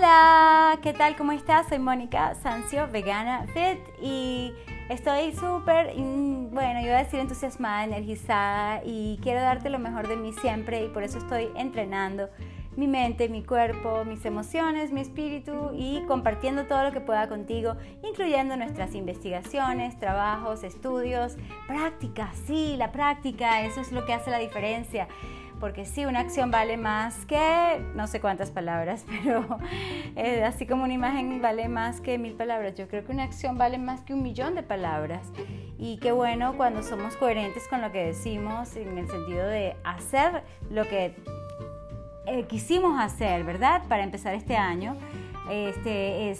Hola, ¿qué tal? ¿Cómo estás? Soy Mónica Sancio, vegana fit y estoy súper, bueno, yo voy a decir entusiasmada, energizada y quiero darte lo mejor de mí siempre y por eso estoy entrenando mi mente, mi cuerpo, mis emociones, mi espíritu y compartiendo todo lo que pueda contigo, incluyendo nuestras investigaciones, trabajos, estudios, práctica, sí, la práctica, eso es lo que hace la diferencia porque sí, una acción vale más que no sé cuántas palabras, pero eh, así como una imagen vale más que mil palabras, yo creo que una acción vale más que un millón de palabras. Y qué bueno cuando somos coherentes con lo que decimos en el sentido de hacer lo que eh, quisimos hacer, ¿verdad? Para empezar este año. Este,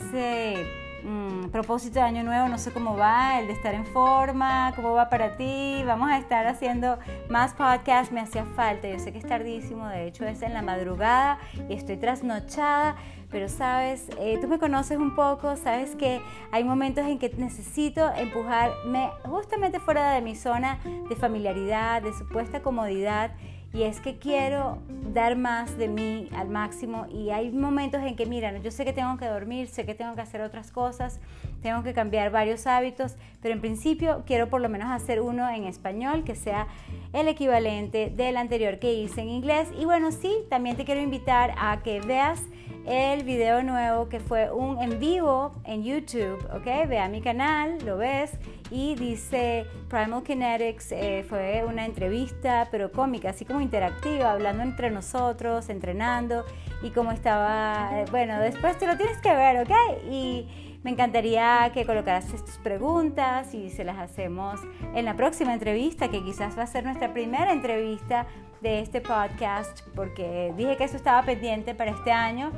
Mm, propósito de año nuevo, no sé cómo va, el de estar en forma, cómo va para ti. Vamos a estar haciendo más podcasts, me hacía falta. Yo sé que es tardísimo, de hecho es en la madrugada y estoy trasnochada, pero sabes, eh, tú me conoces un poco, sabes que hay momentos en que necesito empujarme justamente fuera de mi zona de familiaridad, de supuesta comodidad y es que quiero dar más de mí al máximo y hay momentos en que, mira, yo sé que tengo que dormir, sé que tengo que hacer otras cosas, tengo que cambiar varios hábitos, pero en principio quiero por lo menos hacer uno en español que sea el equivalente del anterior que hice en inglés. Y bueno, sí, también te quiero invitar a que veas el video nuevo que fue un en vivo en YouTube, ¿ok? Ve a mi canal, lo ves y dice Primal Kinetics, eh, fue una entrevista pero cómica, así como interactiva, hablando entre nosotros, entrenando y cómo estaba, eh, bueno, después te lo tienes que ver, ¿ok? Y me encantaría que colocaras tus preguntas y se las hacemos en la próxima entrevista, que quizás va a ser nuestra primera entrevista de este podcast, porque dije que eso estaba pendiente para este año,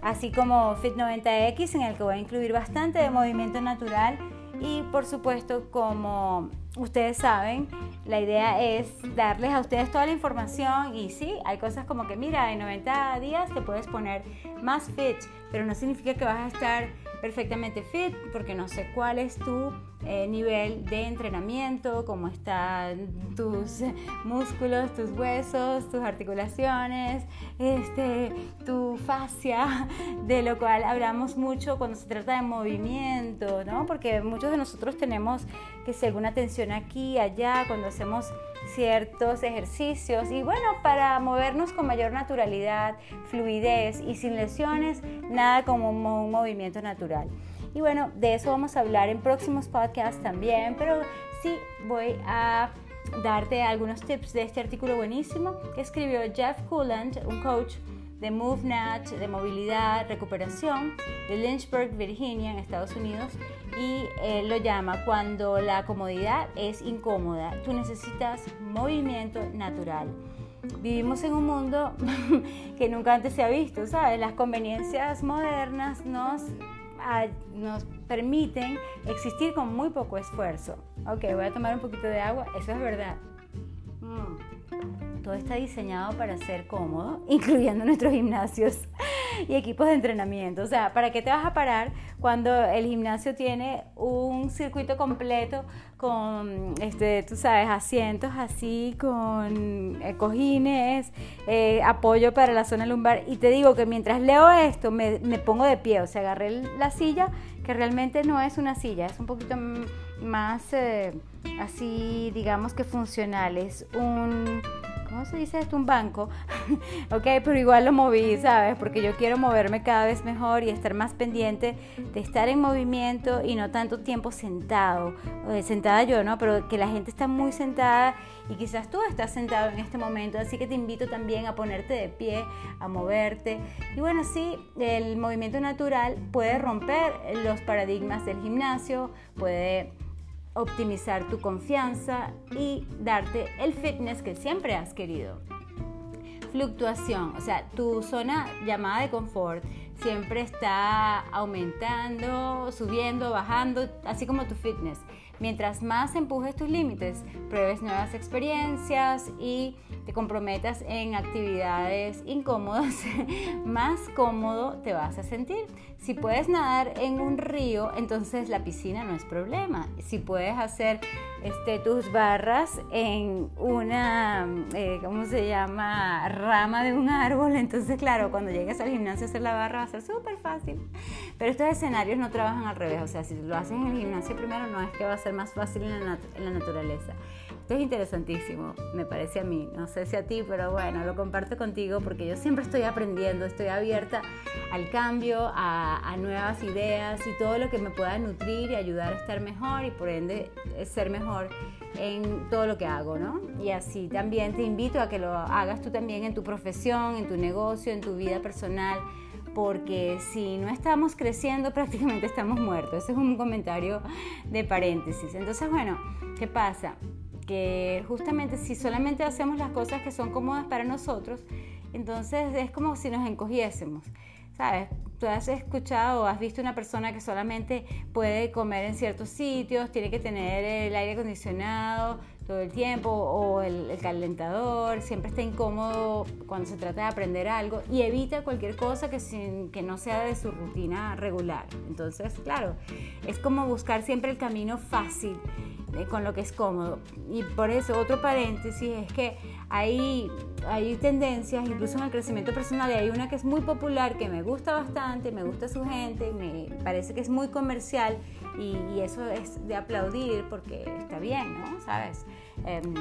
así como Fit 90X, en el que voy a incluir bastante de movimiento natural y por supuesto, como ustedes saben, la idea es darles a ustedes toda la información y sí, hay cosas como que mira, en 90 días te puedes poner más fit, pero no significa que vas a estar perfectamente fit porque no sé cuál es tu eh, nivel de entrenamiento, cómo están tus músculos, tus huesos, tus articulaciones, este, tu fascia, de lo cual hablamos mucho cuando se trata de movimiento, ¿no? Porque muchos de nosotros tenemos que ser alguna tensión aquí, allá, cuando hacemos ciertos ejercicios y bueno, para movernos con mayor naturalidad, fluidez y sin lesiones, nada como un movimiento natural. Y bueno, de eso vamos a hablar en próximos podcasts también, pero sí voy a darte algunos tips de este artículo buenísimo que escribió Jeff Coolant, un coach de MoveNat, de movilidad, recuperación, de Lynchburg, Virginia, en Estados Unidos, y él lo llama cuando la comodidad es incómoda. Tú necesitas movimiento natural. Vivimos en un mundo que nunca antes se ha visto, ¿sabes? Las conveniencias modernas nos nos permiten existir con muy poco esfuerzo. Ok, voy a tomar un poquito de agua, eso es verdad. Mm. Todo está diseñado para ser cómodo, incluyendo nuestros gimnasios y equipos de entrenamiento. O sea, ¿para qué te vas a parar cuando el gimnasio tiene un circuito completo con, este, tú sabes, asientos así, con eh, cojines, eh, apoyo para la zona lumbar? Y te digo que mientras leo esto me, me pongo de pie, o sea, agarré la silla, que realmente no es una silla, es un poquito más eh, así, digamos que funcional, es un ¿cómo se dice esto? Un banco. ok, pero igual lo moví, ¿sabes? Porque yo quiero moverme cada vez mejor y estar más pendiente de estar en movimiento y no tanto tiempo sentado. sentada yo, ¿no? Pero que la gente está muy sentada y quizás tú estás sentado en este momento, así que te invito también a ponerte de pie, a moverte. Y bueno, sí, el movimiento natural puede romper los paradigmas del gimnasio, puede optimizar tu confianza y darte el fitness que siempre has querido. Fluctuación, o sea, tu zona llamada de confort siempre está aumentando, subiendo, bajando, así como tu fitness. Mientras más empujes tus límites, pruebes nuevas experiencias y te comprometas en actividades incómodas, más cómodo te vas a sentir. Si puedes nadar en un río, entonces la piscina no es problema. Si puedes hacer este, tus barras en una, eh, ¿cómo se llama? Rama de un árbol. Entonces, claro, cuando llegues al gimnasio a hacer la barra va a ser súper fácil. Pero estos escenarios no trabajan al revés. O sea, si lo haces en el gimnasio primero, no es que va a ser más fácil en la, en la naturaleza. Esto es interesantísimo, me parece a mí. No sé si a ti, pero bueno, lo comparto contigo porque yo siempre estoy aprendiendo, estoy abierta al cambio, a, a nuevas ideas y todo lo que me pueda nutrir y ayudar a estar mejor y por ende ser mejor en todo lo que hago, ¿no? Y así también te invito a que lo hagas tú también en tu profesión, en tu negocio, en tu vida personal porque si no estamos creciendo prácticamente estamos muertos. Ese es un comentario de paréntesis. Entonces, bueno, ¿qué pasa? Que justamente si solamente hacemos las cosas que son cómodas para nosotros, entonces es como si nos encogiésemos, ¿sabes? Tú has escuchado o has visto una persona que solamente puede comer en ciertos sitios, tiene que tener el aire acondicionado todo el tiempo o el, calentador, siempre está incómodo cuando se trata de aprender algo y evita cualquier cosa que, no sea de su rutina regular. Entonces, claro, es como buscar siempre el camino fácil con lo que es cómodo. Y por eso, otro paréntesis es que hay, hay tendencias, incluso en el crecimiento personal, y hay una que es muy popular, que me gusta bastante, me gusta su gente, me parece que es muy comercial y, eso es de aplaudir porque está bien, ¿no? ¿Sabes? Em,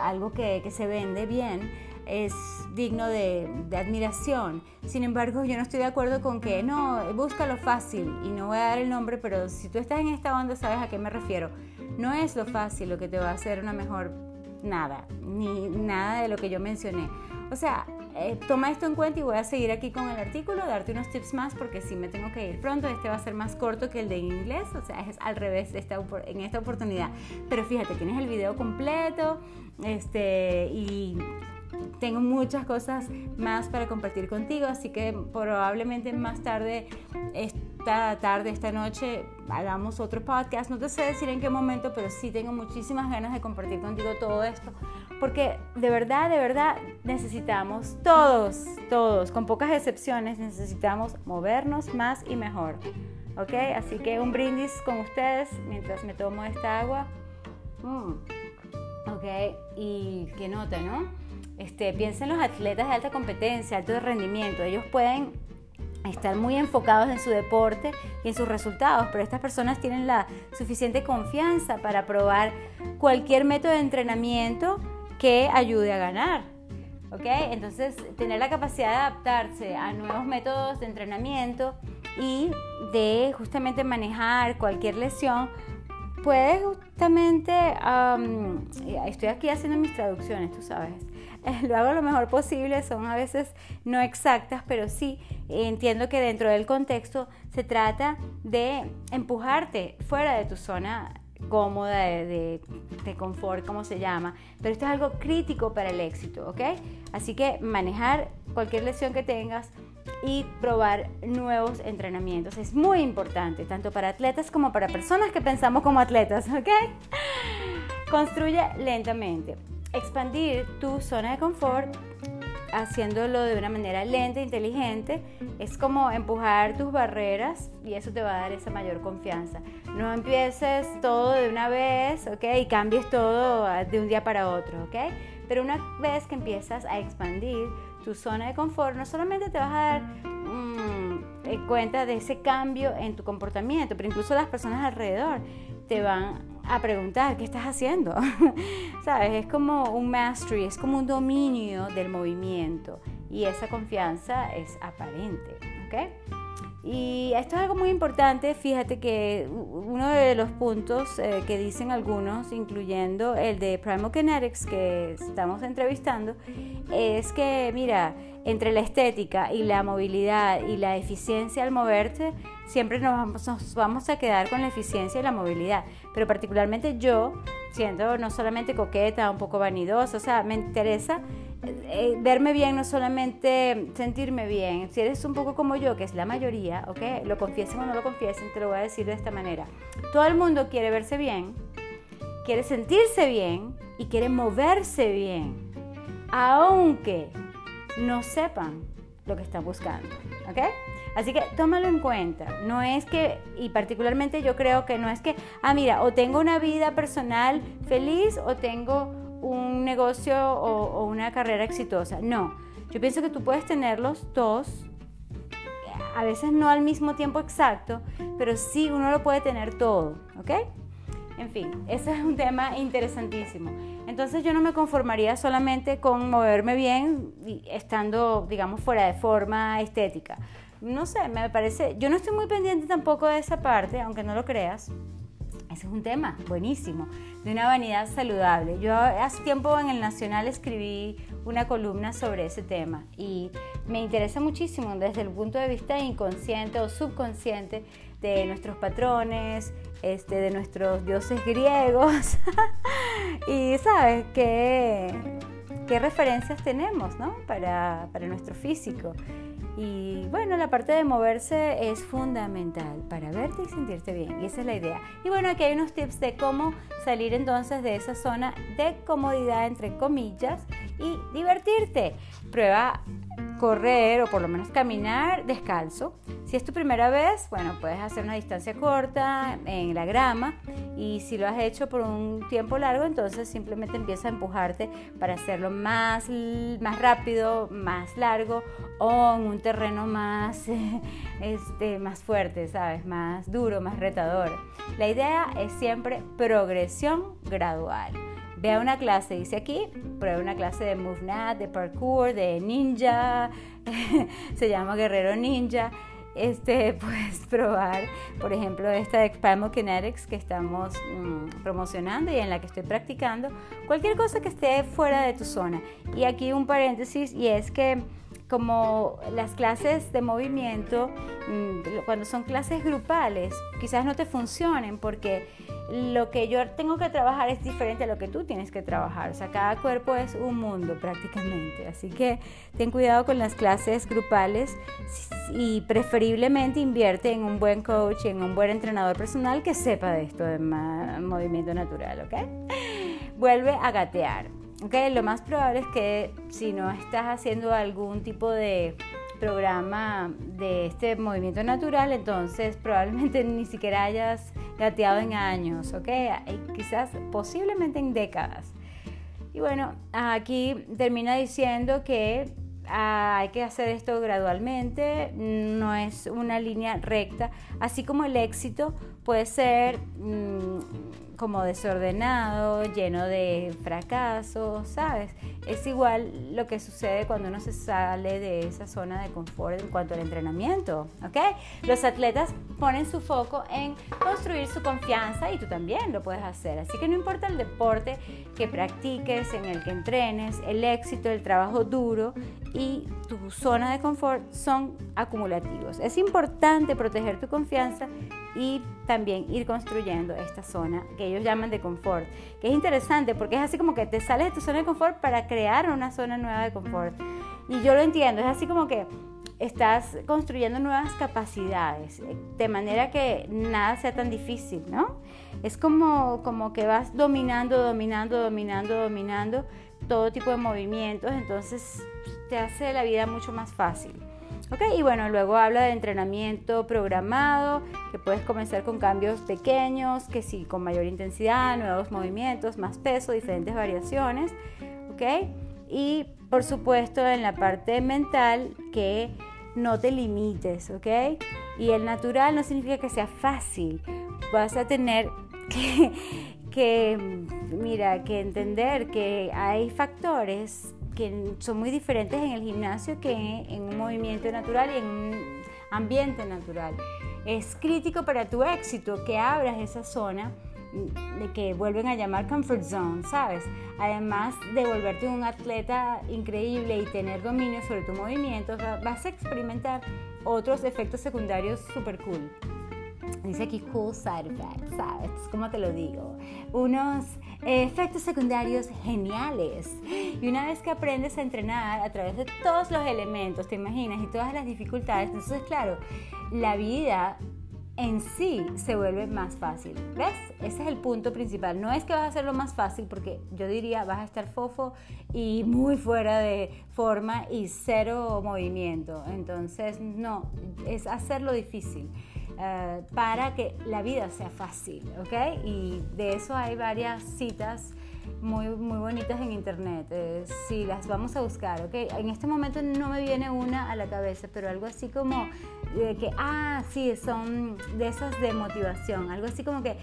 algo que, que se vende bien es digno de, de, admiración. Sin embargo, yo no estoy de acuerdo con que no, busca lo fácil y no voy a dar el nombre, pero si tú estás en esta onda sabes a qué me refiero no es lo fácil lo que te va a hacer una mejor nada, ni nada de lo que yo mencioné. O sea, eh, toma esto en cuenta y voy a seguir aquí con el artículo, darte unos tips más porque sí me tengo que ir pronto. Este va a ser más corto que el de inglés, o sea, es al revés esta, en esta oportunidad. Pero fíjate, tienes el video completo este, y tengo muchas cosas más para compartir contigo, así que probablemente más tarde, esta tarde, esta noche, hagamos otro podcast. No te sé decir en qué momento, pero sí tengo muchísimas ganas de compartir contigo todo esto, porque de verdad, de verdad necesitamos, todos, todos, con pocas excepciones, necesitamos movernos más y mejor. ¿Ok? Así que un brindis con ustedes mientras me tomo esta agua. Mm. ¿Ok? Y qué nota, ¿no? Este, piensa en los atletas de alta competencia, alto rendimiento. Ellos pueden estar muy enfocados en su deporte y en sus resultados, pero estas personas tienen la suficiente confianza para probar cualquier método de entrenamiento que ayude a ganar. ¿ok? Entonces, tener la capacidad de adaptarse a nuevos métodos de entrenamiento y de justamente manejar cualquier lesión puede justamente, estoy aquí haciendo mis traducciones, tú sabes, lo hago lo mejor posible, son a veces no exactas, pero sí entiendo que dentro del contexto se trata de empujarte fuera de tu zona cómoda, de, de, confort, como se llama, pero esto es algo crítico para el éxito, ¿ok? Así que manejar cualquier lesión que tengas y probar nuevos entrenamientos es muy importante, tanto para atletas como para personas que pensamos como atletas, ¿ok? Construye lentamente expandir tu zona de confort haciéndolo de una manera lenta, e inteligente, es como empujar tus barreras y eso te va a dar esa mayor confianza. No empieces todo de una vez, ¿ok? Y cambies todo de un día para otro, ¿ok? Pero una vez que empiezas a expandir tu zona de confort, no solamente te vas a dar mm, cuenta de ese cambio en tu comportamiento, pero incluso las personas alrededor te van a preguntar, ¿qué estás haciendo? ¿Sabes? Es como un mastery, es como un dominio del movimiento y esa confianza es aparente, ¿ok? Y esto es algo muy importante, fíjate que uno de los puntos eh, que dicen algunos, incluyendo el de Primal Kinetics que estamos entrevistando, es que, mira, entre la estética y la movilidad y la eficiencia al moverte, siempre nos vamos, a quedar con la eficiencia y la movilidad. Pero particularmente yo, siendo no solamente coqueta, un poco vanidosa, o sea, me interesa eh, verme bien, no solamente sentirme bien. Si eres un poco como yo, que es la mayoría, ¿ok? Lo confiesen o no lo confiesen, te lo voy a decir de esta manera. Todo el mundo quiere verse bien, quiere sentirse bien y quiere moverse bien, aunque no sepan lo que están buscando, ¿ok? Así que tómalo en cuenta. No es que, y particularmente yo creo que no es que, ah, mira, o tengo una vida personal feliz o tengo un negocio o, o una carrera exitosa. No, yo pienso que tú puedes tener los dos a veces no al mismo tiempo exacto, pero sí uno lo puede tener todo, ¿ok? En fin, ese es un tema interesantísimo. Entonces yo no me conformaría solamente con moverme bien estando, digamos, fuera de forma estética. No sé, me parece, yo no estoy muy pendiente tampoco de esa parte, aunque no lo creas. Ese es un tema buenísimo, de una vanidad saludable. Yo hace tiempo en el Nacional escribí una columna sobre ese tema y me interesa muchísimo desde el punto de vista inconsciente o subconsciente de nuestros patrones, este, de nuestros dioses griegos y sabes qué, qué referencias tenemos ¿no? para, para nuestro físico. Y bueno, la parte de moverse es fundamental para verte y sentirte bien. Y esa es la idea. Y bueno, aquí hay unos tips de cómo salir entonces de esa zona de comodidad, entre comillas, y divertirte. Prueba correr o por lo menos caminar descalzo. Si es tu primera vez, bueno, puedes hacer una distancia corta en la grama y si lo has hecho por un tiempo largo, entonces simplemente empieza a empujarte para hacerlo más, más rápido, más largo o en un terreno más, este, más fuerte, ¿sabes? Más duro, más retador. La idea es siempre progresión gradual. Vea una clase, dice aquí, prueba una clase de MoveNat, de parkour, de ninja, se llama Guerrero Ninja. Este, puedes probar, por ejemplo, esta de Kinetics que estamos mm, promocionando y en la que estoy practicando. Cualquier cosa que esté fuera de tu zona. Y aquí un paréntesis, y es que como las clases de movimiento, mm, cuando son clases grupales, quizás no te funcionen porque lo que yo tengo que trabajar es diferente a lo que tú tienes que trabajar. O sea, cada cuerpo es un mundo prácticamente. Así que ten cuidado con las clases grupales y preferiblemente invierte en un buen coach, en un buen entrenador personal que sepa de esto de movimiento natural, ¿ok? Vuelve a gatear. ¿Ok? Lo más probable es que si no estás haciendo algún tipo de programa de este movimiento natural, entonces probablemente ni siquiera hayas gateado en años, ¿ok? Quizás posiblemente en décadas. Y bueno, aquí termina diciendo que ah, hay que hacer esto gradualmente, no es una línea recta, así como el éxito puede ser mm, como desordenado, lleno de fracasos, ¿sabes? Es igual lo que sucede cuando uno se sale de esa zona de confort en cuanto al entrenamiento, ¿ok? Los atletas ponen su foco en construir su confianza y tú también lo puedes hacer. Así que no importa el deporte que practiques, en el que entrenes, el éxito, el trabajo duro y tu zona de confort son acumulativos. Es importante proteger tu confianza y también ir construyendo esta zona que ellos llaman de confort, que es interesante porque es así como que te sales de tu zona de confort para crear una zona nueva de confort. Y yo lo entiendo, es así como que estás construyendo nuevas capacidades, de manera que nada sea tan difícil, ¿no? Es como, como que vas dominando, dominando, dominando, dominando todo tipo de movimientos, entonces te hace la vida mucho más fácil. ¿Ok? Y bueno, luego habla de entrenamiento programado, que puedes comenzar con cambios pequeños, que sí, con mayor intensidad, nuevos movimientos, más peso, diferentes variaciones. ¿Ok? Y por supuesto en la parte mental que no te limites, ¿ok? Y el natural no significa que sea fácil. Vas a tener que, que, mira, que entender que hay factores que son muy diferentes en el gimnasio que en un movimiento natural y en un ambiente natural. Es crítico para tu éxito que abras esa zona de que vuelven a llamar comfort zone, ¿sabes? Además de volverte un atleta increíble y tener dominio sobre tu movimiento, vas a experimentar otros efectos secundarios super cool. Dice aquí cool side effects, ¿sabes? ¿Cómo te lo digo? Unos efectos secundarios geniales. Y una vez que aprendes a entrenar a través de todos los elementos, te imaginas, y todas las dificultades, entonces claro, la vida en sí se vuelve más fácil. ¿Ves? Ese es el punto principal. No es que vas a hacerlo más fácil porque yo diría vas a estar fofo y muy fuera de forma y cero movimiento. Entonces, no, es hacerlo difícil. Eh, para que la vida sea fácil, ¿ok? Y de eso hay varias citas muy, muy bonitas en internet, eh, si las vamos a buscar, ¿ok? En este momento no me viene una a la cabeza, pero algo así como que, ah, sí, son de esas de motivación, algo así como que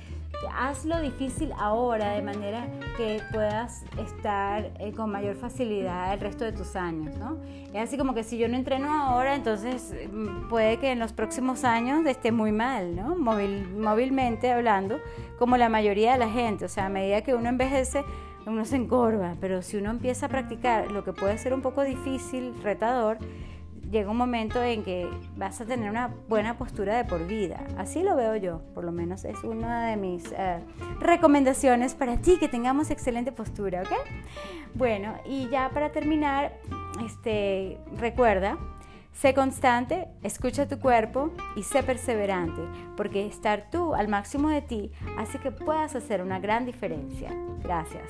hazlo difícil ahora de manera que puedas estar eh, con mayor facilidad el resto de tus años, ¿no? Es así como que si yo no entreno ahora, entonces mm, puede que en los próximos años esté muy mal, ¿no? Móvil, móvilmente hablando, como la mayoría de la gente, o sea, a medida que uno envejece, uno se encorva, pero si uno empieza a practicar lo que puede ser un poco difícil, retador, llega un momento en que vas a tener una buena postura de por vida. Así lo veo yo, por lo menos es una de mis eh, recomendaciones para ti, que tengamos excelente postura, ¿ok? Bueno, y ya para terminar, este, recuerda, sé constante, escucha tu cuerpo y sé perseverante, porque estar tú al máximo de ti hace que puedas hacer una gran diferencia. Gracias.